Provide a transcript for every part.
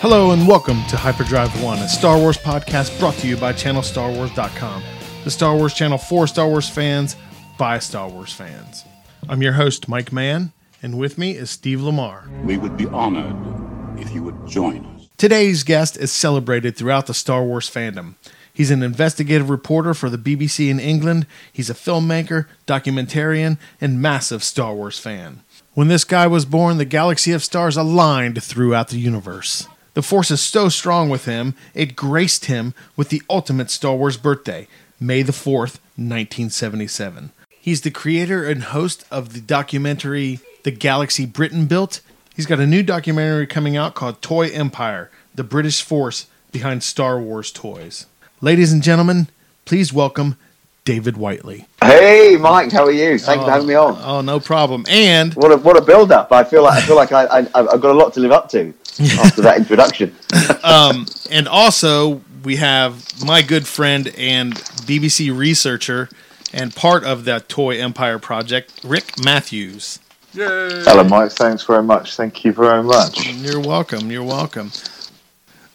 Hello and welcome to Hyperdrive 1, a Star Wars podcast brought to you by ChannelStarWars.com, the Star Wars channel for Star Wars fans by Star Wars fans. I'm your host, Mike Mann, and with me is Steve Lamar. We would be honored if you would join us. Today's guest is celebrated throughout the Star Wars fandom. He's an investigative reporter for the BBC in England. He's a filmmaker, documentarian, and massive Star Wars fan. When this guy was born, the galaxy of stars aligned throughout the universe. The force is so strong with him, it graced him with the ultimate Star Wars birthday, May the 4th, 1977. He's the creator and host of the documentary The Galaxy Britain Built. He's got a new documentary coming out called Toy Empire The British Force Behind Star Wars Toys. Ladies and gentlemen, please welcome David Whiteley. Hey, Mike, how are you? Thanks for having me on. Oh, no problem. And What a what a build up! I feel like I feel like I, I I've got a lot to live up to after that introduction. um, and also we have my good friend and BBC researcher and part of that Toy Empire project, Rick Matthews. Hello, Mike. Thanks very much. Thank you very much. You're welcome. You're welcome.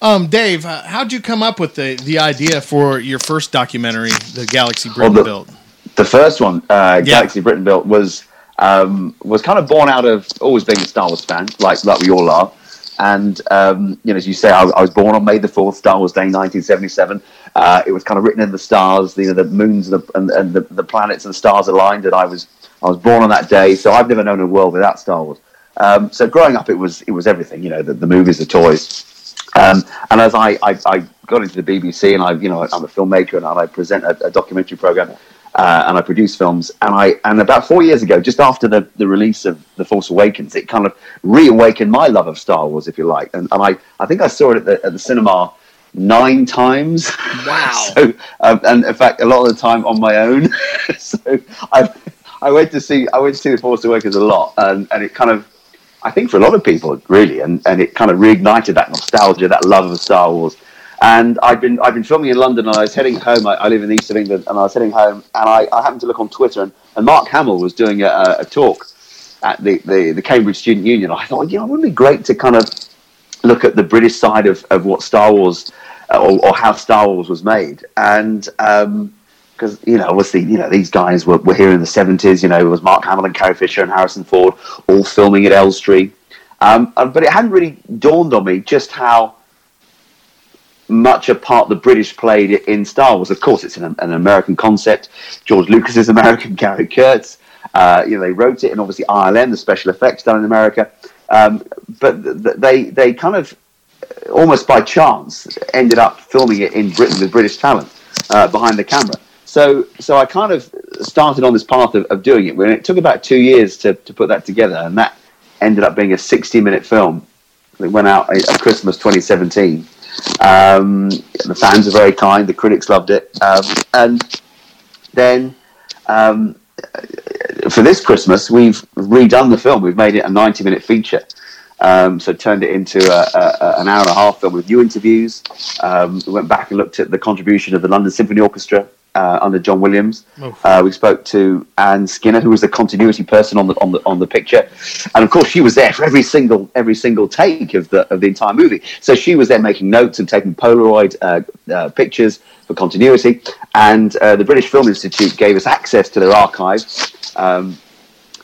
Um, Dave, uh, how'd you come up with the, the idea for your first documentary, The Galaxy Britain the- Built? The first one, uh, Galaxy Britain built, was um, was kind of born out of always being a Star Wars fan, like like we all are. And um, you know, as you say, I, I was born on May the fourth, Star Wars Day, 1977. Uh, it was kind of written in the stars, you know, the moons and, the, and, and the, the planets and the stars aligned, and I was I was born on that day. So I've never known a world without Star Wars. Um, so growing up, it was it was everything. You know, the, the movies, the toys. Um, and as I, I, I got into the BBC, and I, you know, I'm a filmmaker, and I present a, a documentary program, uh, and I produce films. And I, and about four years ago, just after the, the release of The Force Awakens, it kind of reawakened my love of Star Wars, if you like. And, and I, I think I saw it at the, at the cinema nine times. Wow. so, um, and in fact, a lot of the time on my own. so I, I went to see, I went to see The Force Awakens a lot, and, and it kind of, I think for a lot of people, really, and, and it kind of reignited that nostalgia, that love of Star Wars. And I've been I've been filming in London, and I was heading home. I, I live in the east of England, and I was heading home, and I, I happened to look on Twitter, and, and Mark Hamill was doing a, a talk at the, the, the Cambridge Student Union. I thought, you know, it would be great to kind of look at the British side of, of what Star Wars uh, or, or how Star Wars was made, and because you know, obviously, you know, these guys were, were here in the seventies. You know, it was Mark Hamill and Carrie Fisher and Harrison Ford all filming at Elstree, um, but it hadn't really dawned on me just how much a part the British played in Star Wars. Of course, it's an, an American concept. George Lucas is American. Gary Kurtz, uh, you know, they wrote it, and obviously ILM, the special effects done in America. Um, but th- they they kind of almost by chance ended up filming it in Britain with British talent uh, behind the camera. So so I kind of started on this path of, of doing it. It took about two years to, to put that together, and that ended up being a 60 minute film that went out at Christmas 2017. Um, the fans are very kind. The critics loved it, um, and then um, for this Christmas, we've redone the film. We've made it a 90 minute feature. Um, so turned it into a, a, an hour and a half film with new interviews. Um, we went back and looked at the contribution of the London Symphony Orchestra uh, under John Williams. Oh. Uh, we spoke to Anne Skinner, who was the continuity person on the on the on the picture, and of course she was there for every single every single take of the of the entire movie. So she was there making notes and taking Polaroid uh, uh, pictures for continuity. And uh, the British Film Institute gave us access to their archives, um,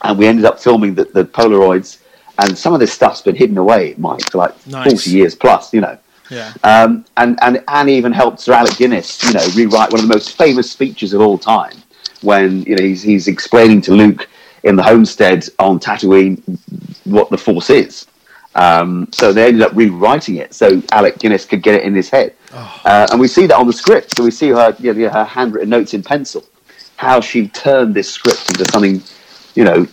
and we ended up filming the, the Polaroids. And some of this stuff's been hidden away, Mike, for like Nice. forty years plus. You know. Yeah. Um, and, and Anne even helped Sir Alec Guinness, you know, rewrite one of the most famous speeches of all time when, you know, he's, he's explaining to Luke in the homestead on Tatooine what the Force is. Um, so they ended up rewriting it so Alec Guinness could get it in his head. Uh, and we see that on the script. So we see her, you know, her handwritten notes in pencil, how she turned this script into something, you know,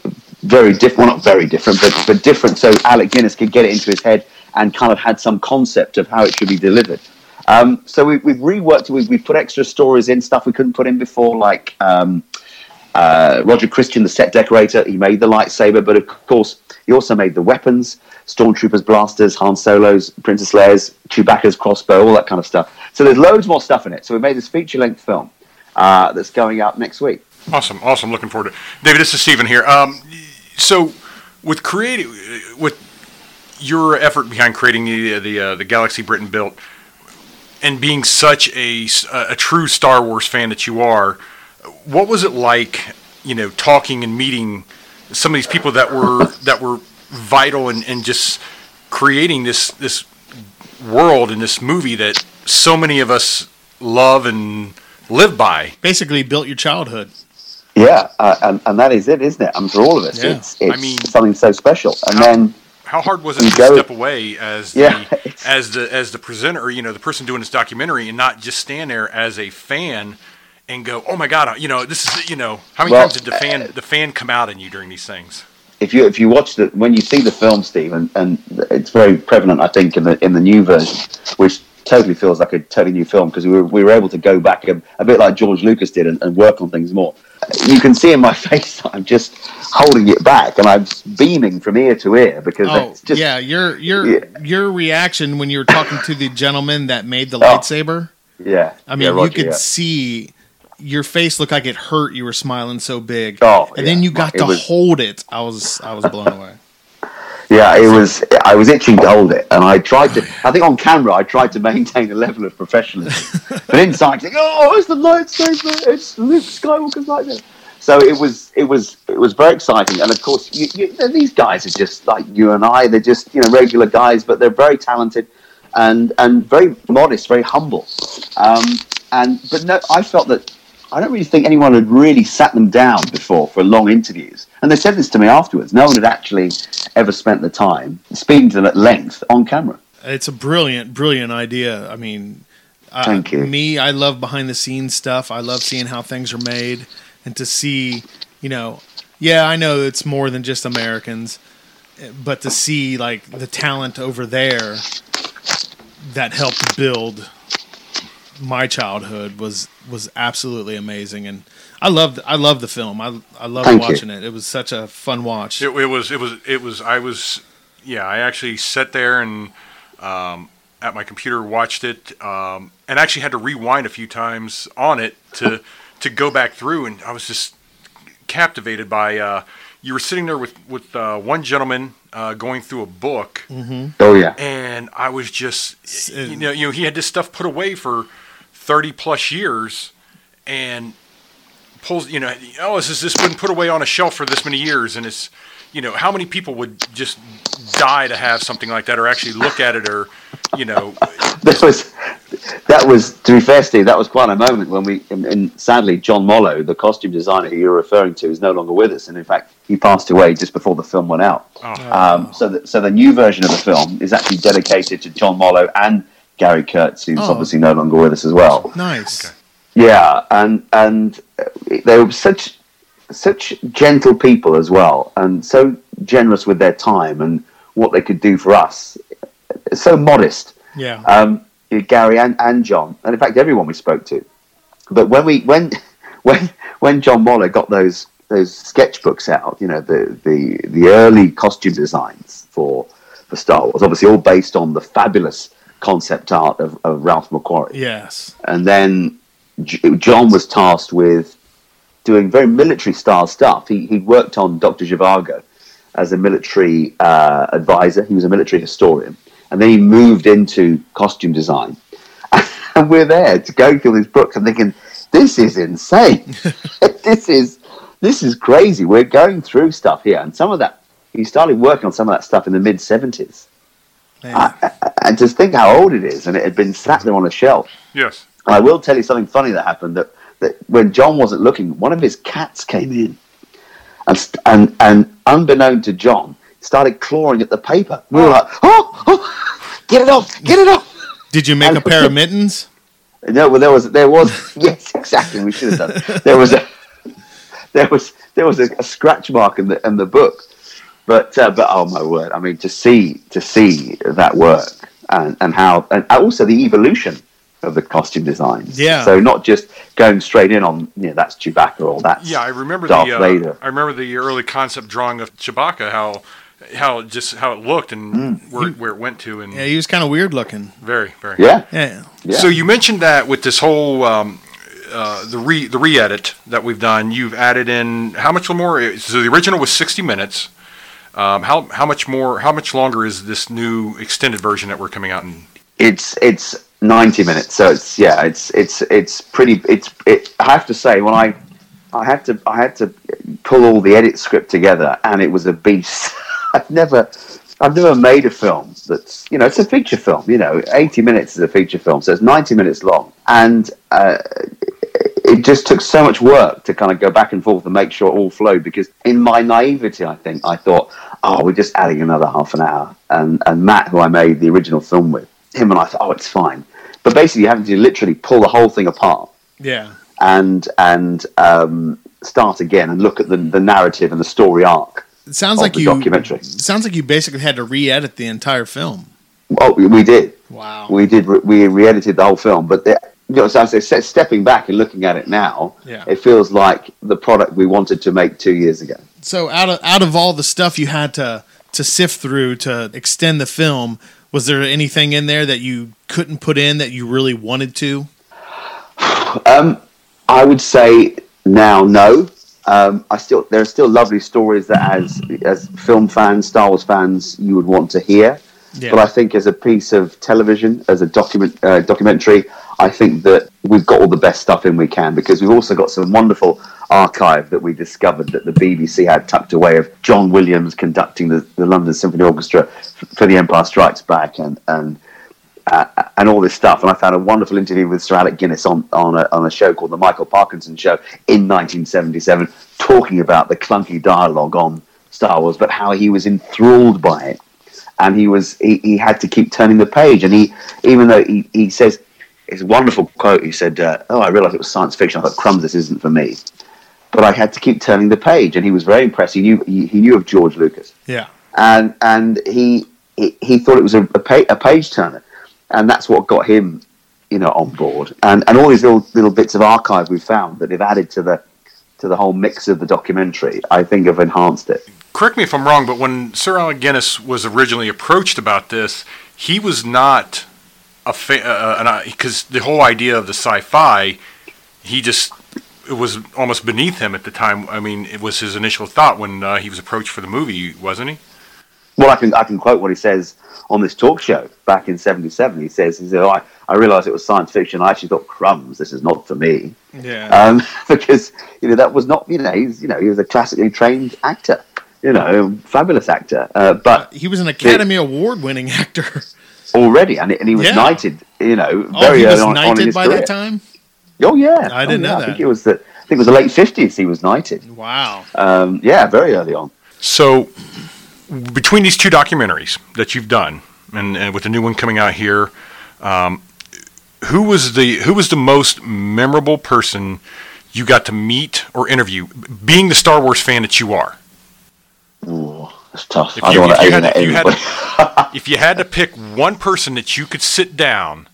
very different. Well, not very different, but, but different so Alec Guinness could get it into his head and kind of had some concept of how it should be delivered. Um, so we, we've reworked, we've, we've put extra stories in, stuff we couldn't put in before, like um, uh, Roger Christian, the set decorator, he made the lightsaber, but of course, he also made the weapons, Stormtroopers blasters, Han Solo's, Princess Leia's, Chewbacca's crossbow, all that kind of stuff. So there's loads more stuff in it. So we made this feature length film uh, that's going out next week. Awesome, awesome. Looking forward to it. David, this is Stephen here. Um, so, with creative, with your effort behind creating the the uh, the Galaxy Britain built, and being such a a true Star Wars fan that you are, what was it like? You know, talking and meeting some of these people that were that were vital and and just creating this this world and this movie that so many of us love and live by. Basically, built your childhood. Yeah, uh, and, and that is it, isn't it? And for all of us, Yeah. it's, it's I mean- something so special. And How- then, How hard was it to step away as Yeah, the as the as the presenter, you know, the person doing this documentary, and not just stand there as a fan and go, "Oh my God!" You know, this is you know, how many Well, times did the fan the fan come out in you during these things? if you if you watch the when you see the film, Steve, and, and it's very prevalent, I think, in the in the new version, which totally feels like a totally new film because we were, we were able to go back a, a bit like George Lucas did and, and work on things more. You can see in my face that I'm just holding it back and I'm beaming from ear to ear because Oh, it's just yeah, your your Yeah. your reaction when you were talking to the gentleman that made the Oh. lightsaber. yeah. I mean, yeah, you could yeah. see your face looked like it hurt. You were smiling so big, Oh, and then you got It to was- hold it. I was I was blown away. Yeah, it was. I was itching to hold it, and I tried to. I think on camera, I tried to maintain a level of professionalism, but inside, like, oh, it's the lightsaber. It's Luke Skywalker's lightsaber. So it was. It was. It was very exciting, and of course, you, you, these guys are just like you and I. They're just you know regular guys, but they're very talented, and and very modest, very humble. Um, and but no, I felt that I don't really think anyone had really sat them down before for long interviews. And they said this to me afterwards. No one had actually ever spent the time speaking to them at length on camera. It's a brilliant, brilliant idea. I mean, uh, Thank you. Me, I love behind the scenes stuff. I love seeing how things are made, and to see, you know, yeah, I know it's more than just Americans, but to see like the talent over there that helped build my childhood was was absolutely amazing and I loved I loved the film. I I loved Thank you. watching it. It was such a fun watch. It, it was it was it was I was yeah I actually sat there and um, at my computer watched it um, and actually had to rewind a few times on it to to go back through and I was just captivated by uh, you were sitting there with with uh, one gentleman uh, going through a book Oh yeah, and I was just you know you know he had this stuff put away for thirty plus years and pulls you know oh this has this been put away on a shelf for this many years and it's you know how many people would just die to have something like that or actually look at it or you know there was that was to be fair, Steve. That was quite a moment when we and, and sadly John Mollo, the costume designer you're referring to, is no longer with us, and in fact he passed away just before the film went out. oh, Um, so, the, so the new version of the film is actually dedicated to John Mollo and Gary Kurtz, who's Oh. obviously no longer with us as well. Nice. Yeah, and and uh, they were such such gentle people as well, and so generous with their time and what they could do for us. So modest, Yeah. um, Gary and, and John, and in fact everyone we spoke to. But when we when when when John Mollo got those those sketchbooks out, you know the the the early costume designs for for Star Wars, obviously all based on the fabulous concept art of, of Ralph McQuarrie yes. and then J- John was tasked with doing very military style stuff. He he worked on Doctor Zhivago as a military uh, advisor. He was a military historian, and then he moved into costume design. And we're there to go through these books and thinking, this is insane. this is this is crazy. We're going through stuff here, and some of that he started working on some of that stuff in the mid seventies. Man. And just think how old it is, and it had been sat there on a shelf. yes And I will tell you something funny that happened. That, that when John wasn't looking, one of his cats came in, and and and unbeknown to John, started clawing at the paper. We were like, oh, oh get it off, get it off. Did you make a pair of mittens? No, well, there was there was yes, exactly. We should have done. There was a there was there was a, a scratch mark in the in the book, but uh, but oh my word! I mean, to see to see that work and and how and also the evolution of the costume designs. Yeah. So not just going straight in on you know that's Chewbacca or that's yeah I remember Darth the uh, Vader. I remember the early concept drawing of Chewbacca how how it just how it looked and Mm. where, where it went to and Yeah, he was kind of weird looking. very very Yeah. Yeah. Yeah. So you mentioned that with this whole um, uh, the re the re-edit that we've done, you've added in how much more? So the original was sixty minutes. Um, how how much more? How much longer is this new extended version that we're coming out in? It's it's 90 minutes, so it's yeah, it's it's it's pretty. It's it. I have to say, when I I had to I had to pull all the edit script together, and it was a beast. I've never I've never made a film that's you know it's a feature film. You know, 80 minutes is a feature film, so it's 90 minutes long, and uh, it just took so much work to kind of go back and forth and make sure it all flowed. Because in my naivety, I think I thought, oh, we're just adding another half an hour, and and Matt, who I made the original film with, him and I thought, oh, it's fine. But basically, you have to literally pull the whole thing apart Yeah. and and um, start again and look at the, the narrative and the story arc It sounds of like the you documentary. it sounds like you basically had to re-edit the entire film. Oh, we, we did. Wow. We did. re- We re-edited the whole film, but the, you know, so I say, stepping back and looking at it now, Yeah. it feels like the product we wanted to make two years ago. So out of out of all the stuff you had to to sift through to extend the film, was there anything in there that you couldn't put in that you really wanted to? Um, I would say now, no. Um, I still there are still lovely stories that, as as film fans, Star Wars fans, you would want to hear. Yeah. But I think as a piece of television, as a document uh, documentary, I think that we've got all the best stuff in we can because we've also got some wonderful archive that we discovered that the BBC had tucked away of John Williams conducting the, the London Symphony Orchestra for The Empire Strikes Back and and uh, and all this stuff. And I found a wonderful interview with Sir Alec Guinness on on a, on a show called the Michael Parkinson Show in 1977, talking about the clunky dialogue on Star Wars, but how he was enthralled by it, and he was he, he had to keep turning the page. And he even though he, he says it's a wonderful quote. He said, uh, "Oh, I realised it was science fiction. I thought, crumbs, this isn't for me." But I had to keep turning the page, and he was very impressed. He knew he, he knew of George Lucas Yeah. and and he he, he thought it was a, a, pa- a page turner, and that's what got him, you know, on board. And and all these little little bits of archive we've found that they've added to the to the whole mix of the documentary, I think have enhanced it. Correct me if I'm wrong, but when Sir Alec Guinness was originally approached about this, he was not a fan uh, because the whole idea of the sci-fi, he just it was almost beneath him at the time. I mean, it was his initial thought when uh, he was approached for the movie, wasn't he? Well, I can I can quote what he says on this talk show back in '77. He says, "He said, oh, I, I realised it was science fiction. I actually thought, crumbs, this is not for me." Yeah. um, because you know that was not you know he's you know he was a classically trained actor, you know, fabulous actor, uh, but he was an Academy Award winning actor. already and, and he was Yeah. knighted, you know, Oh, very he was early on, on in his by career. that time. Oh yeah, I didn't Oh, yeah. know I that. think it was the I think it was the late fifties. He was knighted. Wow. Um, yeah, very early on. So, between these two documentaries that you've done, and, and with the new one coming out here, um, who was the who was the most memorable person you got to meet or interview, being the Star Wars fan that you are? Ooh, it's tough. If I you- don't want to alienate if you had- If you had to pick one person that you could sit down,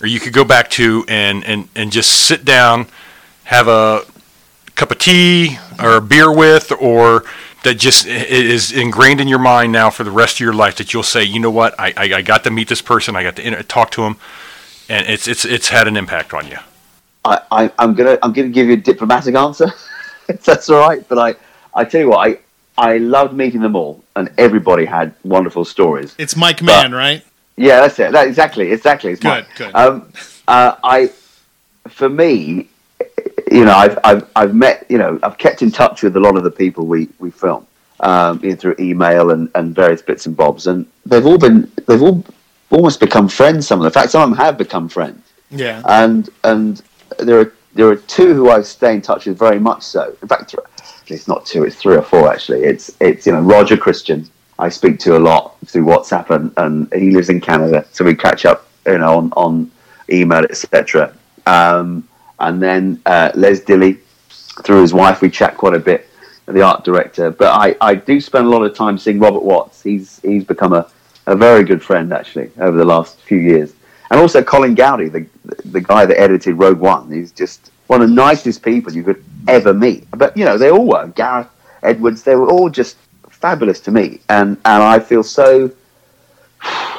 or you could go back to and and and just sit down, have a cup of tea or a beer with, or that just is ingrained in your mind now for the rest of your life that you'll say, you know what, I, I, I got to meet this person, I got to inter- talk to him, and it's it's it's had an impact on you. I, I, I'm gonna I'm gonna give you a diplomatic answer, if that's all right. But I I tell you what, I I loved meeting them all, and everybody had wonderful stories. It's Mike Mann, right? Yeah, that's it. That, exactly, exactly. It's Good, mine. good. Um, uh, I, for me, you know, I've, I've I've met, you know, I've kept in touch with a lot of the people we we film, um, you know, through email and, and various bits and bobs, and they've all been they've all almost become friends. Some of them, in fact, some of them have become friends Yeah. and and there are there are two who I stay in touch with very much so. In fact, it's not two; it's three or four actually. It's it's you know Roger Christian. I speak to a lot through WhatsApp, and, and he lives in Canada, so we catch up, you know, on on email, etc. Um, and then uh, Les Dilley, through his wife, we chat quite a bit. The art director, but I, I do spend a lot of time seeing Robert Watts. He's he's become a, a very good friend actually over the last few years and also Colin Goudie, the the guy that edited Rogue One. He's just one of the nicest people you could ever meet. But you know, they all were. Gareth Edwards, they were all just fabulous to me, and and I feel so.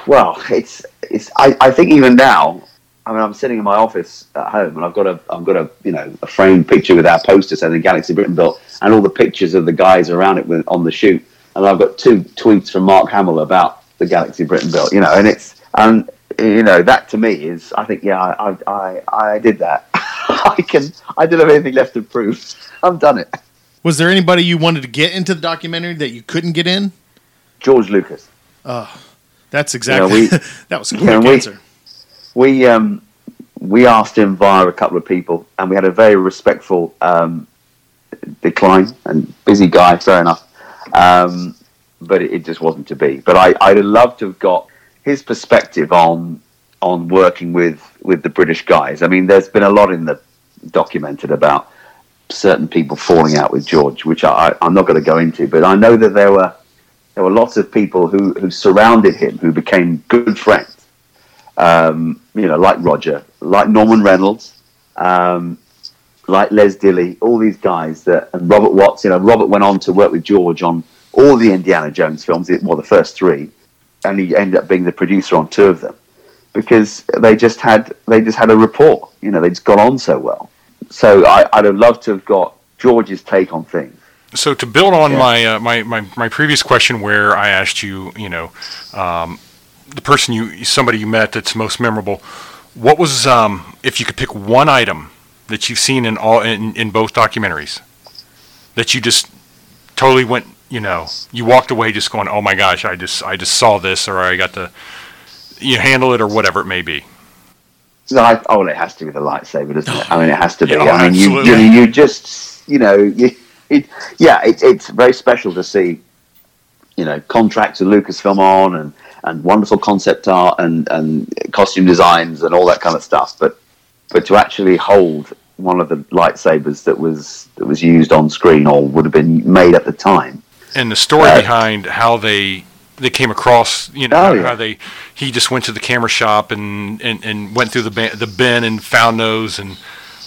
Well, it's it's. I, I think even now, I mean, I'm sitting in my office at home, and I've got a I've got a you know a framed picture with our poster saying the Galaxy Britain built, and all the pictures of the guys around it with, on the shoot and I've got two tweets from Mark Hamill about the Galaxy Britain built. You know, and it's and you know that to me is I think yeah I I I, I did that. I can I don't have anything left to prove. I've done it. Was there anybody you wanted to get into the documentary that you couldn't get in? George Lucas. Oh, That's exactly we- that was a quick yeah, we- answer. we um, we asked him via a couple of people, and we had a very respectful um, decline. And busy guy, fair enough, um, but it, it just wasn't to be. But I, I'd have loved to have got his perspective on on working with with the British guys. I mean, there's been a lot in the documented about certain people falling out with George, which I, I'm not going to go into. But I know that there were there were lots of people who, who surrounded him who became good friends um, you know, like Roger, like Norman Reynolds, um, like Les Dilley, all these guys that, and Robert Watts. You know, Robert went on to work with George on all the Indiana Jones films, well, the first three, and he ended up being the producer on two of them because they just had they just had a rapport. You know, they just got on so well. So I, I'd have loved to have got George's take on things. So to build on Yeah. my, uh, my my my previous question, where I asked you, you know, um, the person you somebody you met that's most memorable, what was um, if you could pick one item that you've seen in all in, in both documentaries that you just totally went, you know, you walked away just going, oh my gosh, I just I just saw this or I got to you handle it or whatever it may be. I, oh, it has to be the lightsaber, doesn't it? I mean, it has to be. Yeah, I mean, you, you, you just, you know, you, it, yeah, it, it's very special to see, you know, contracts with Lucasfilm on and, and wonderful concept art and, and costume designs and all that kind of stuff. But, but to actually hold one of the lightsabers that was that was used on screen or would have been made at the time. and the story Uh, behind how they they came across you know Oh, how, yeah. how they he just went to the camera shop and and, and went through the ba- the bin and found those and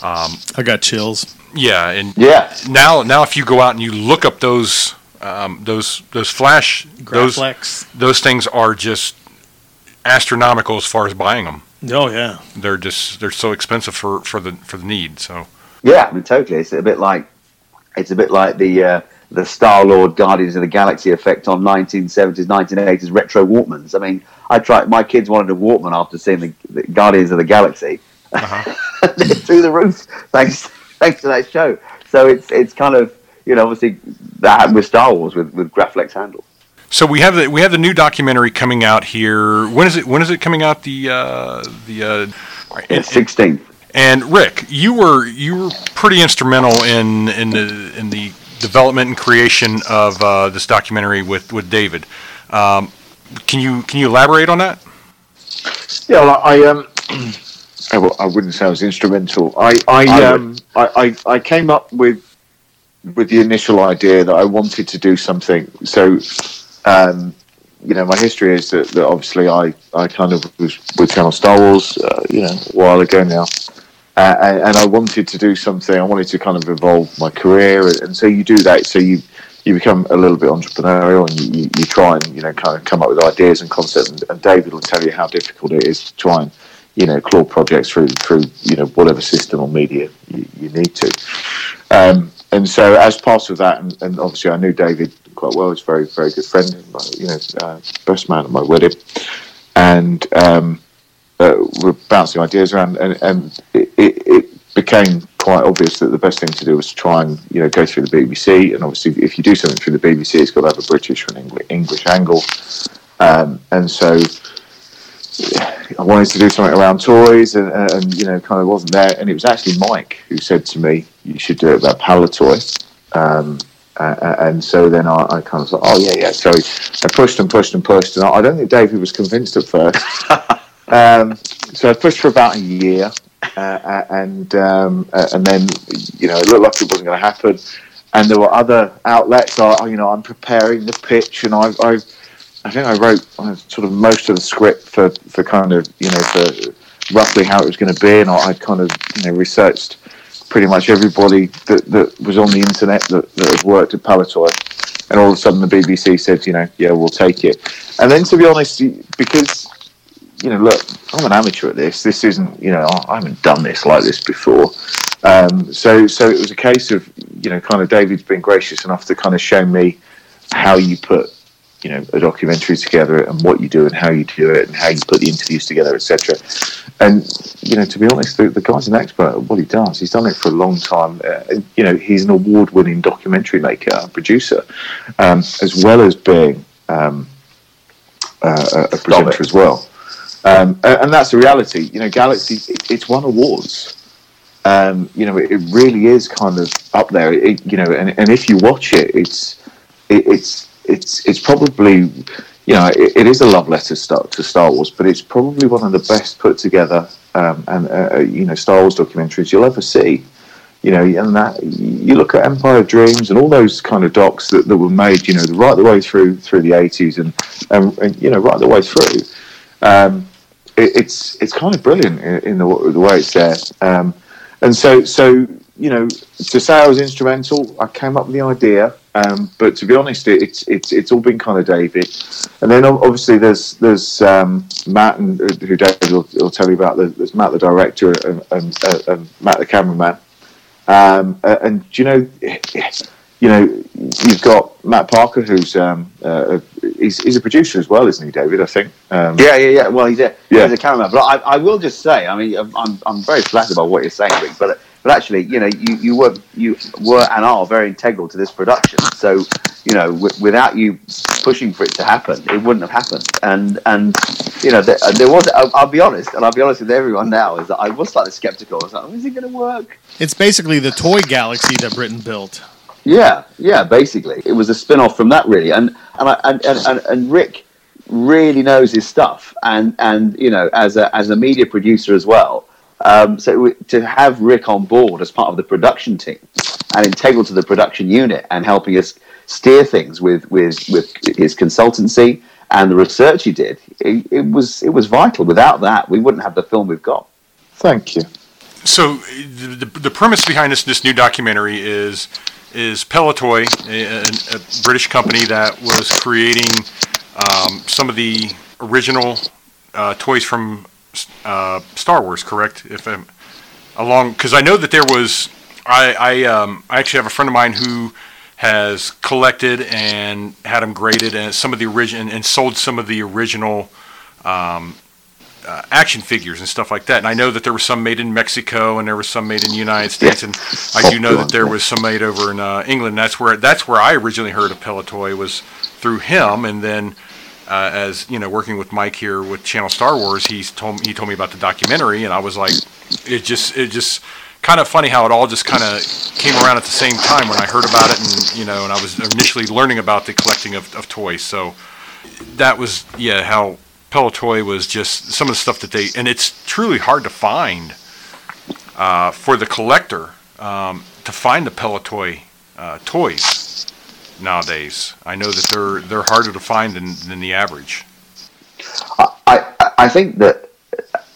I got chills. yeah and Yeah, now now if you go out and you look up those um, those those flash those Graflex. those things are just astronomical as far as buying them Oh yeah. they're just they're so expensive for for the for the need so Yeah, I mean, totally. It's a bit like it's a bit like the uh, the Star Lord Guardians of the Galaxy effect on 1970s, 1980s retro Walkmans. I mean, I tried. My kids wanted a Walkman after seeing the, the Guardians of the Galaxy. They're through the roof thanks thanks to that show. So it's it's kind of you know obviously that happened with Star Wars with with Graflex handles. so we have the we have the new documentary coming out here when is it when is it coming out the uh the uh Yeah, 16th. And Rick, you were you were pretty instrumental in in the in the development and creation of uh, this documentary with with David. Um, can you can you elaborate on that? Yeah, well, I um, I w- I wouldn't say I was instrumental. I I I um, I, I I came up with with the initial idea that I wanted to do something. So, um, you know, my history is that, that obviously I I kind of was with Channel Star Wars, uh, you know, a while ago now. Uh, and, I wanted to do something. I wanted to kind of evolve my career, and so you do that. So you you become a little bit entrepreneurial, and you, you, you try and you know kind of come up with ideas and concepts. And, and David will tell you how difficult it is to try and you know claw projects through through you know whatever system or media you, you need to. Um, and so as part of that, and, and obviously I knew David quite well. He's a very very good friend, you know, uh, best man at my wedding, and. Um, uh, were bouncing ideas around, and, and it, it, it became quite obvious that the best thing to do was to try and you know go through the BBC. And obviously, if you do something through the BBC, it's got to have a British or an English, English angle. Um, and so I wanted to do something around toys, and, and you know, kind of wasn't there. And it was actually Mike who said to me, "You should do it about Palitoy." Um, uh, and so then I, I kind of thought, oh yeah, yeah. So I pushed and pushed and pushed, and I, I don't think David was convinced at first. Um, so I pushed for about a year, uh, uh, and um, uh, and then you know it looked like it wasn't going to happen. And there were other outlets. I, you know, I'm preparing the pitch, and I, I, I think I wrote uh, sort of most of the script for, for kind of you know for roughly how it was going to be, and I, I kind of you know researched pretty much everybody that, that was on the internet that, that had worked at Palatoy. And all of a sudden, the BBC said, you know, yeah, we'll take it. And then, to be honest, because you know, look, I'm an amateur at this. This isn't, you know, I haven't done this like this before. Um, so, so it was a case of, you know, kind of David's been gracious enough to kind of show me how you put you know a documentary together and what you do and how you do it and how you put the interviews together, etc. And you know, to be honest, the, the guy's an expert at what he does. He's done it for a long time. Uh, you know, he's an award-winning documentary maker and producer, um, as well as being um, uh, a presenter as well. Um, and that's the reality. You know, Galaxy, it, it's won awards. Um, you know, it, it, really is kind of up there. It, you know, and, and if you watch it, it's it, it's it's it's probably you know it, is a love letter to Star Wars, but it's probably one of the best put together um, and uh, uh, you know Star Wars documentaries you'll ever see. You know, and that you look at Empire Dreams and all those kind of docs that, that were made, you know, right the way through through the eighties and, and, and you know right the way through. Um, it, it's it's kind of brilliant in, in the, the way it's there. Um, and so so you know to say I was instrumental, I came up with the idea. Um, but to be honest, it, it's it's it's all been kind of David, and then obviously there's there's um, Matt and who David will, will, tell you about. There's Matt the director and, and, uh, and Matt the cameraman. Um, and you know, you know, you've got Matt Parker, who's um, uh, he's, he's a producer as well, isn't he, David? I think. Um, yeah, yeah, yeah. Well, he's a yeah. he's a cameraman. But I, I will just say, I mean, I'm I'm very flattered by what you're saying, Rick, but but actually, you know, you, you were you were and are very integral to this production. So, you know, w- without you pushing for it to happen, it wouldn't have happened. And and you know, there, there was. I'll, I'll, be honest, and I'll be honest with everyone now, is that I was slightly skeptical. I was like, oh, is it going to work? It's basically the toy galaxy that Britain built. Yeah, yeah. Basically, it was a spin-off from that, really. And and I, and, and, and Rick really knows his stuff, and and you know, as a as a media producer as well um, so to have Rick on board as part of the production team and integral to the production unit and helping us steer things with with with his consultancy and the research he did, it, it was it was vital. Without that, we wouldn't have the film we've got. Thank you. So the, the premise behind this this new documentary is is Palitoy, a, a British company that was creating um, some of the original uh, toys from uh, Star Wars, correct? If I'm along, because I know that there was, I I, um, I actually have a friend of mine who has collected and had them graded and some of the original and sold some of the original um, uh, action figures and stuff like that. And I know that there were some made in Mexico and there was some made in the United States, and I do know that there was some made over in uh, England. That's where that's where I originally heard of Palitoy was through him, and then uh, as you know, working with Mike here with Channel Star Wars, he's told he told me about the documentary, and I was like, it just it just kind of funny how it all just kind of came around at the same time when I heard about it, and you know, and I was initially learning about the collecting of, of toys. So that was yeah, how Palitoy was just some of the stuff that they, and it's truly hard to find uh, for the collector um, to find the Palitoy uh, toys nowadays. I know that they're they're harder to find than, than the average. I, I think that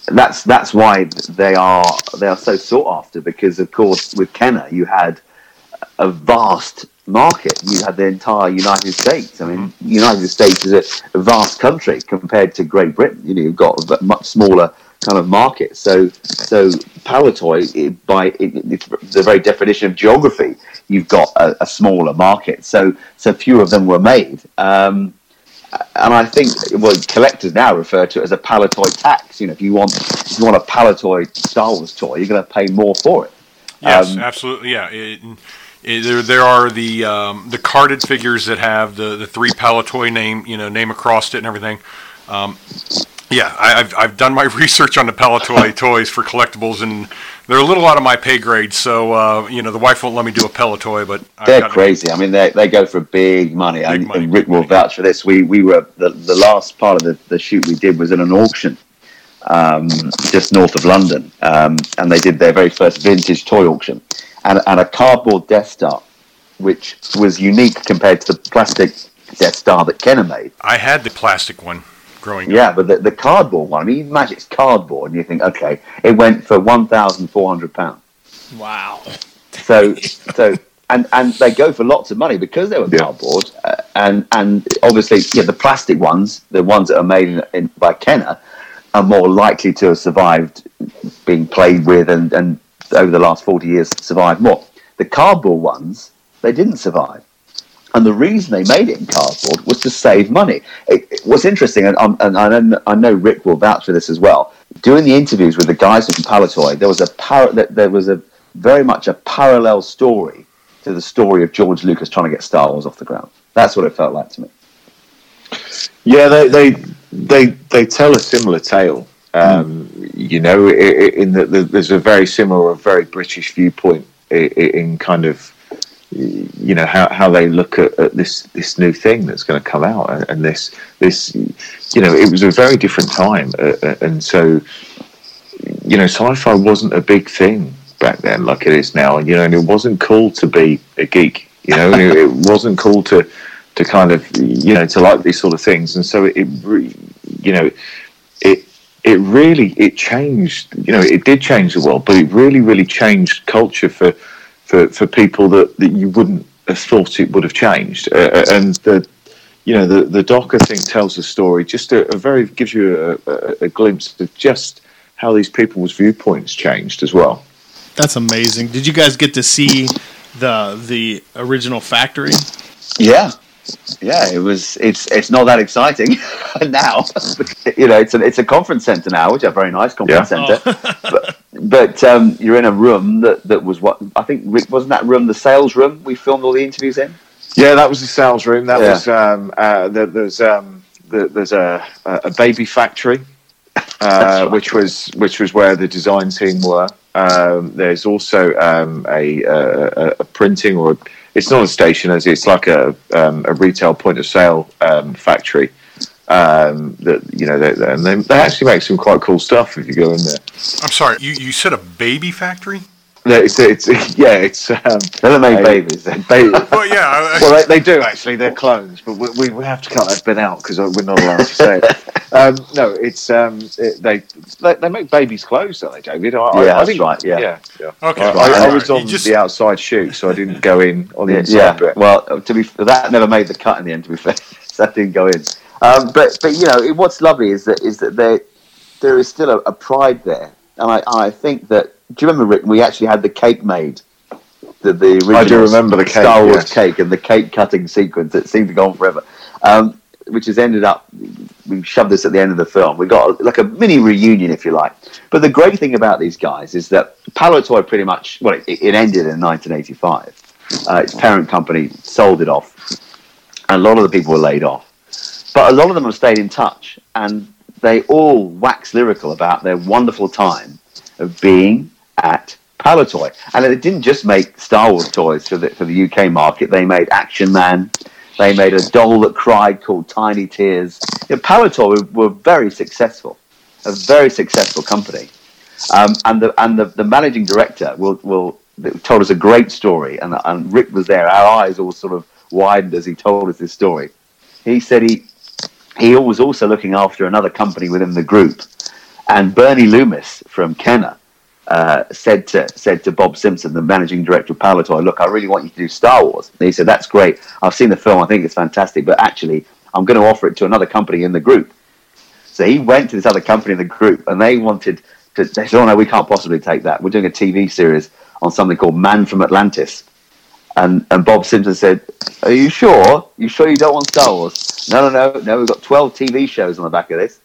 that's that's why they are they are so sought after because of course with Kenner you had a vast market. You had the entire United States. I mean, mm-hmm. United States is a, vast country compared to Great Britain. You know, you've got a much smaller kind of market. So, so Palitoy, by it, the very definition of geography, you've got a, a, smaller market. So, so few of them were made. Um, and I think well, collectors now refer to it as a Palitoy tax. You know, if you want if you want a Palitoy Star Wars toy, you're going to pay more for it. Yes, um, absolutely. Yeah. It, it, there, there are the um, the carded figures that have the, the three Palitoy name, you know, name across it and everything. Um, yeah, I, have I've done my research on the Palitoy toys for collectibles, and they're a little out of my pay grade. So uh, you know, the wife won't let me do a Palitoy, but they're crazy. I mean, they they go for big money, big and, money, and, Rick will vouch for this. We we were the, the last part of the, the shoot we did was in an auction um, just north of London, um, and they did their very first vintage toy auction, and and a cardboard Death Star, which was unique compared to the plastic Death Star that Kenner made. I had the plastic one growing yeah, up. but the, the cardboard one, I mean, imagine it's cardboard, and you think, okay, it went for one thousand four hundred pounds. Wow. So, so, and and they go for lots of money because they were yeah. cardboard, uh, and and obviously, yeah, the plastic ones, the ones that are made in, in, by Kenner, are more likely to have survived being played with, and and over the last forty years survived more. The cardboard ones, they didn't survive And the reason they made it in cardboard was to save money. It, it, what's interesting, and, um, and I, know, I know Rick will vouch for this as well. Doing the interviews with the guys from Palitoy, there was a par- there was a very much a parallel story to the story of George Lucas trying to get Star Wars off the ground. That's what it felt like to me. Yeah, they they they, they tell a similar tale. Um, mm. You know, in that there's a very similar, a very British viewpoint in kind of you know how, how they look at, at this this new thing that's going to come out and this this you know it was a very different time uh, uh, and so you know sci-fi wasn't a big thing back then like it is now and you know and it wasn't cool to be a geek you know it, it wasn't cool to to kind of you know to like these sort of things and so it, it you know it it really it changed you know it did change the world but it really really changed culture for for, for people that, that you wouldn't have thought it would have changed. Uh, uh, and the you know the the doc I think tells a story, just a, a very gives you a, a, a, glimpse of just how these people's viewpoints changed as well. That's amazing. Did you guys get to see the the original factory? Yeah, yeah, it was. It's it's not that exciting now. you know, it's a it's a conference center now, which is a very nice conference yeah. center. Oh. but but um, you're in a room that that was what I think wasn't that room the sales room we filmed all the interviews in. Yeah, that was the sales room. That yeah. was um, uh, there, there's um, there's a a baby factory, uh, right. which was which was where the design team were. Um, there's also um, a, a, a printing or it's not a station as it's like a um, a retail point of sale um, factory. Um, that you know, they, they, they actually make some quite cool stuff if you go in there. I'm sorry, you, you said a baby factory? No, it's, it's yeah, it's um, they don't make babies. Baby. well, yeah. I, well, they, they, do actually. They're clones, but we, we have to cut that bit out because we're not allowed to say it. Um, no, it's um, it, they, they, they make babies' clothes, don't they, David? I, yeah, I, I think, right. Yeah, yeah. yeah. Okay. I, I, I was on just... the outside shoot, so I didn't go in on the inside yeah. bit. Well, to be that never made the cut in the end. To be fair, that didn't go in. Um, but but you know, what's lovely is that is that there there is still a, a pride there, and I I think that do you remember, Rick? We actually had the cake made. The, the original I do remember the cake, Star Wars yes. cake and the cake cutting sequence that seemed to go on forever, um, which has ended up. We shoved this at the end of the film. We got like a mini reunion, if you like. But the great thing about these guys is that Palitoy pretty much well, it, it ended in 1985. Uh, its parent company sold it off, and a lot of the people were laid off. But a lot of them have stayed in touch, and they all wax lyrical about their wonderful time of being at Palitoy. And it didn't just make Star Wars toys for the, for the UK market, they made Action Man. They made a doll that cried called Tiny Tears. You know, Palitoy were, were, very successful, a very successful company. Um, and the, and the, the managing director will, will told us a great story, and, and Rick was there. Our eyes all sort of widened as he told us this story. He said he he was also looking after another company within the group, and Bernie Loomis from Kenner uh, said to said to Bob Simpson, the managing director of Palitoy, "Look, I really want you to do Star Wars." And he said, "That's great. I've seen the film. I think it's fantastic. But actually, I'm going to offer it to another company in the group." So he went to this other company in the group, and they wanted to. They said, "Oh no, we can't possibly take that. We're doing a TV series on something called Man from Atlantis." And and Bob Simpson said, "Are you sure? You sure you don't want Star Wars?" No, no, no, no. We've got twelve TV shows on the back of this.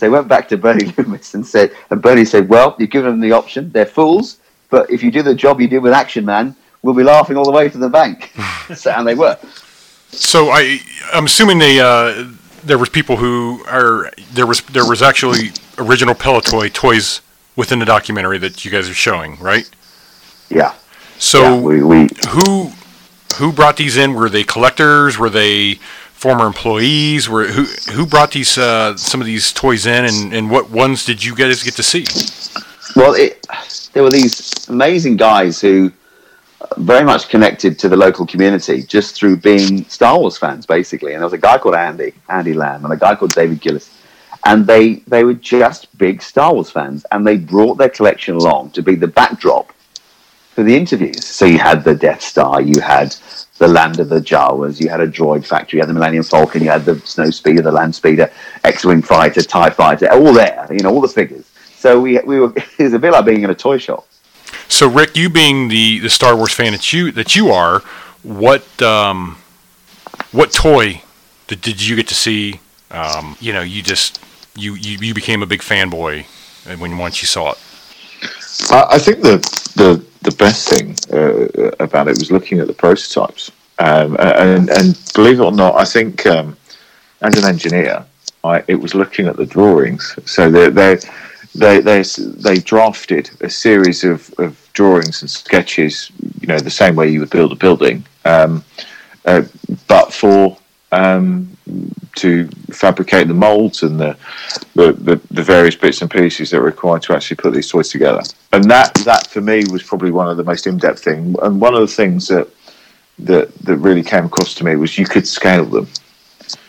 So he went back to Bernie Loomis and said, and Bernie said, "Well, you've given them the option. They're fools, but if you do the job you did with Action Man, we'll be laughing all the way to the bank." so, and they were. So I, I'm assuming they, uh, there was people who are there was there was actually original Palitoy toys within the documentary that you guys are showing, right? Yeah. So yeah, we, we, who who brought these in? Were they collectors? Were they former employees? Were who who brought these uh, some of these toys in, and, and what ones did you guys get to see? Well, it, there were these amazing guys who very much connected to the local community just through being Star Wars fans, basically. And there was a guy called Andy, Andy Lamb, and a guy called David Gillis. And they, they were just big Star Wars fans, and they brought their collection along to be the backdrop for the interviews. So you had the Death Star, you had the Land of the Jawas, you had a droid factory, you had the Millennium Falcon, you had the Snow Speeder, the Land Speeder, X-wing fighter, Tie fighter, all there. You know, all the figures. So we we were it was a bit like being in a toy shop. So Rick, you being the, the Star Wars fan that you that you are, what um, what toy did, did you get to see? Um, you know, you just you, you you became a big fanboy when once you saw it. I, I think the the the best thing uh, about it was looking at the prototypes, um, and and believe it or not, I think um, as an engineer, I, it was looking at the drawings. So they they they they, they drafted a series of, of drawings and sketches, you know, the same way you would build a building, um, uh, but for um, to fabricate the molds and the, the, the, the, various bits and pieces that are required to actually put these toys together. And that, that for me was probably one of the most in-depth things. And one of the things that, that, that really came across to me was you could scale them.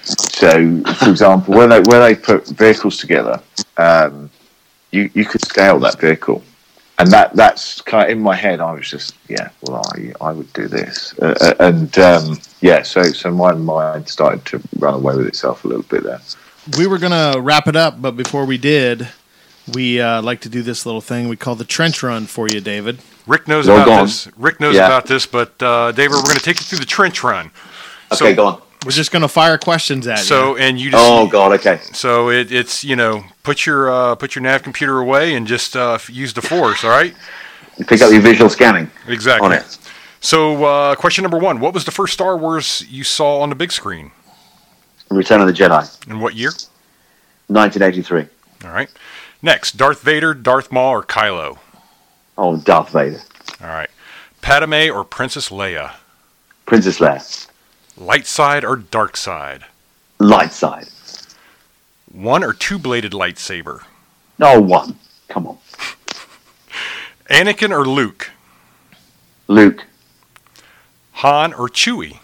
So, for example, when they, when they put vehicles together, um, you, you could scale that vehicle and that that's kind of in my head. I was just yeah, well, I, I would do this, uh, uh, and um, yeah, so so my mind started to run away with itself a little bit there. We were gonna wrap it up, but before we did, we uh, like to do this little thing we call the trench run for you, David. Rick knows well, about this. Rick knows yeah. about this, but uh, David, we're going to take you through the trench run. Okay, so, go on. We're just going to fire questions at so, you. So and you just Oh god, okay. So it, it's, you know, put your uh, put your nav computer away and just uh, use the force, all right? You pick up your visual scanning. Exactly. On it. So, uh, question number 1, what was the first Star Wars you saw on the big screen? Return of the Jedi. In what year? 1983. All right. Next, Darth Vader, Darth Maul or Kylo? Oh, Darth Vader. All right. Padme or Princess Leia? Princess Leia. Light side or dark side? Light side. One or two bladed lightsaber? No, one. Come on. Anakin or Luke? Luke. Han or Chewie?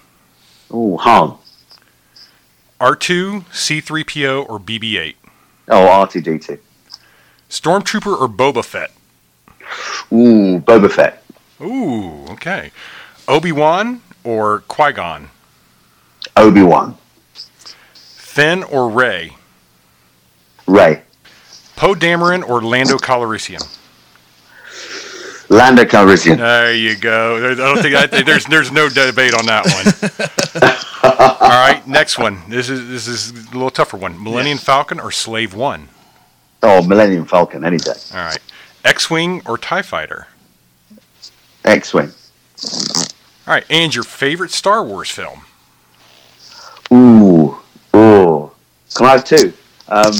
Oh, Han. R2, C3PO, or BB 8? Oh, R2D2. Stormtrooper or Boba Fett? Ooh, Boba Fett. Ooh, okay. Obi Wan or Qui Gon? Obi Wan. Finn or Rey? Rey. Poe Dameron or Lando Calrissian? Lando Calrissian. There you go. I don't think I, there's there's no debate on that one. All right, next one. This is this is a little tougher one. Millennium Falcon or Slave One? Oh, Millennium Falcon, any day. All right. X-wing or Tie Fighter? X-wing. All right, and your favorite Star Wars film? Ooh, ooh. Can I have two? Um,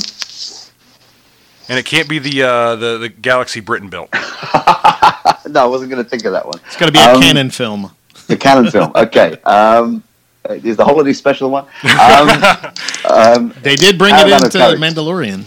and it can't be the uh, the the Galaxy Britain built. no, I wasn't going to think of that one. It's going to be a um, canon film. The canon film. Okay. Um, is the holiday special one? Um, um, they did bring it into Mandalorian.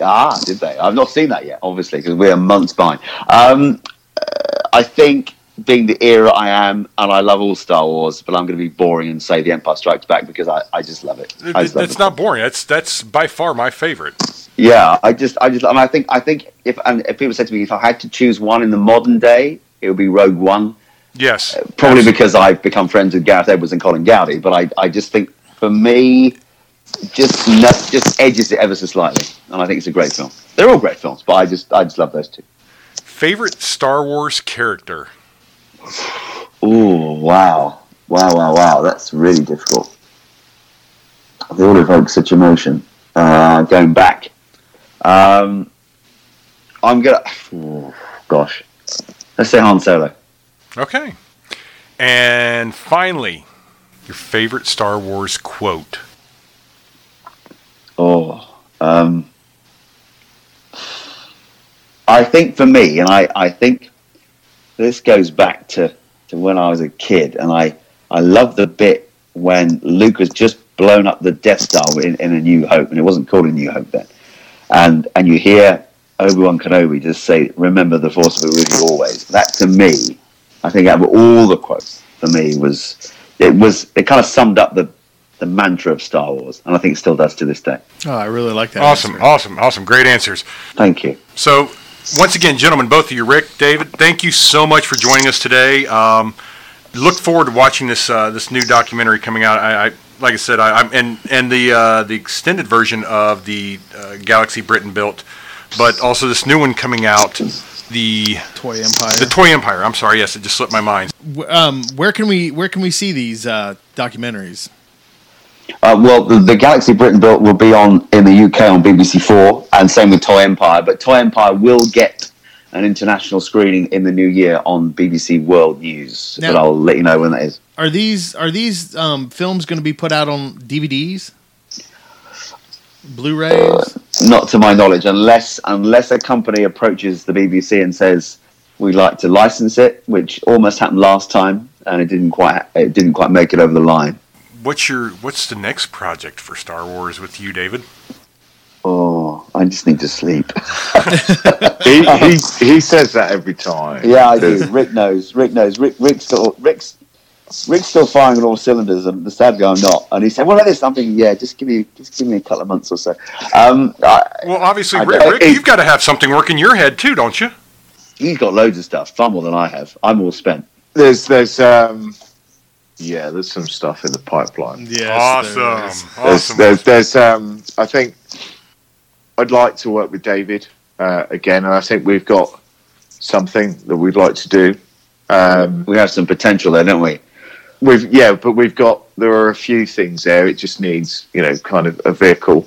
Ah, did they? I've not seen that yet, obviously, because we're months behind. Um, uh, I think being the era I am, and I love all Star Wars, but I'm going to be boring and say The Empire Strikes Back because I, I just love it. Just love it's not boring. That's that's by far my favorite. Yeah, I just I just I, mean, I think I think if and if people said to me if I had to choose one in the modern day, it would be Rogue One. Yes, uh, probably because I've become friends with Gareth Edwards and Colin Goudie. But I I just think for me, just just edges it ever so slightly, and I think it's a great film. They're all great films, but I just I just love those two. Favorite Star Wars character. Oh wow, wow, wow, wow! That's really difficult. They all evoke such emotion. Uh, going back, um, I'm gonna. Oh, gosh, let's say Han Solo. Okay, and finally, your favorite Star Wars quote. Oh, um, I think for me, and I, I think this goes back to, to when I was a kid, and I, I love the bit when Luke has just blown up the Death Star in, in A New Hope, and it wasn't called A New Hope then. And and you hear Obi Wan Kenobi just say, "Remember the Force will be with you always." That to me, I think out of all the quotes for me was it was it kind of summed up the the mantra of Star Wars, and I think it still does to this day. Oh, I really like that. Awesome, answer. awesome, awesome! Great answers. Thank you. So once again, gentlemen, both of you, Rick, David, thank you so much for joining us today. Um, look forward to watching this uh, this new documentary coming out. I, I like I said, I, am and and the uh, the extended version of the uh, Galaxy Britain built, but also this new one coming out. The Toy Empire. The Toy Empire. I'm sorry. Yes, it just slipped my mind. Um, where can we where can we see these uh, documentaries? Uh, well, the, the Galaxy Britain built will be on in the UK on BBC Four, and same with Toy Empire. But Toy Empire will get an international screening in the new year on BBC World News. Now- but I'll let you know when that is. Are these are these um, films going to be put out on DVDs, Blu-rays? Not to my knowledge, unless unless a company approaches the BBC and says we'd like to license it, which almost happened last time, and it didn't quite it didn't quite make it over the line. What's your What's the next project for Star Wars with you, David? Oh, I just need to sleep. he, he he says that every time. Yeah, I do. Rick knows. Rick knows. Rick Rick's still Rick's Rick's still firing on all cylinders, and the sad guy I'm not. And he said, "Well, like this." I'm "Yeah, just give me just give me a couple of months or so." Um, I, Well, obviously, I Rick, don't- you've got to have something work in your head too, don't you? he's got loads of stuff, far more than I have. I'm all spent. There's there's um yeah, there's some stuff in the pipeline. Yes. awesome, There's awesome. there's, there's um I think I'd like to work with David uh, again, and I think we've got something that we'd like to do. Um, We have some potential there, don't we? we've yeah, but we've got there are a few things there. It just needs you know kind of a vehicle.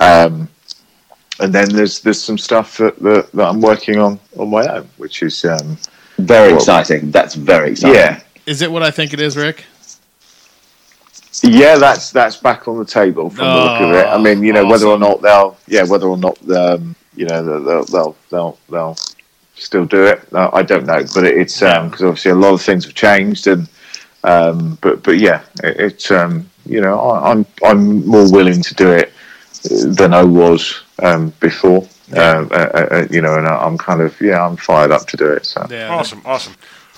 Um, and then there's there's some stuff that, that, that I'm working on on my own, which is um, Very Well- exciting. That's very exciting. yeah, Is it what I think it is, Rick? Yeah, that's that's back on the table from the look of it. I mean, you know, whether or not they'll, yeah, whether or not um, you know they'll they'll they'll they'll, they'll still do it. Uh, I don't know, but it's because obviously a lot of things have changed, and um, but but yeah, it, it's um, you know I, I'm I'm more willing to do it than I was um, before. Uh, uh, uh, you know, and I- I'm kind of yeah, I'm fired up to do it. So Yeah. Awesome, awesome.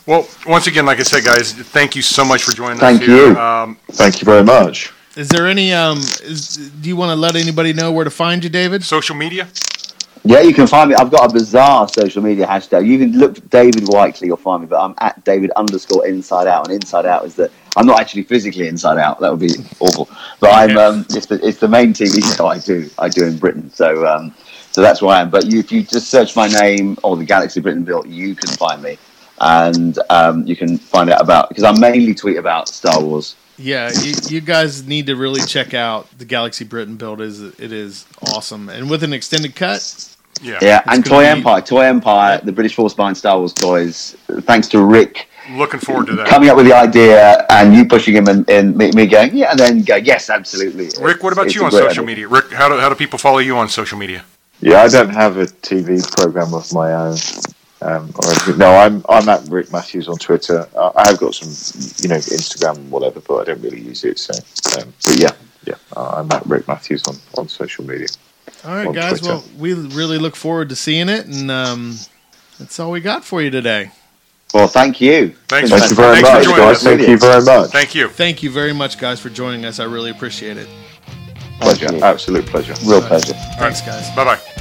Well, once again, like I said, guys, thank you so much for joining Thank us here. you. Um, thank you very much. Is there any um? Is, do you want to let anybody know where to find you, David? social media. Yeah, you can find me. I've got a bizarre social media hashtag. You can look for David Whiteley, you'll find me, but I'm at David underscore inside out. And inside out is that I'm not actually physically inside out. That would be awful. But I'm um, it's the it's the main TV show I do. I do in Britain. So um, so that's where I am. But you, if you just search my name or the Galaxy Britain built, you can find me, and um, you can find out about because I mainly tweet about Star Wars. Yeah, you, you guys need to really check out the Galaxy Britain build. is It is awesome, and with an extended cut. Yeah. Yeah, and Toy be- Empire, Toy Empire, the British Force behind Star Wars toys. Thanks to Rick Looking forward to that. coming up with the idea and you pushing him and, and me, me going, yeah, and then go, yes, absolutely. Rick, what about It's you a on social idea. media? Rick, how do, how do people follow you on social media? Yeah, I don't have a TV program of my own. Um, or no, I'm I'm at Rick Matthews on Twitter. Uh, I have got some, you know, Instagram and whatever, but I don't really use it. So, um, but yeah, yeah, I'm at Rick Matthews on, on social media. All right, guys. Twitter. Well, we really look forward to seeing it, and um, that's all we got for you today. Well, thank you. Thanks, Thank you very Thanks much, joining guys. Thank you very much. Thank you. Thank you very much, guys, for joining us. I really appreciate it. Pleasure, absolute pleasure. Real pleasure. Thanks, guys. Bye bye.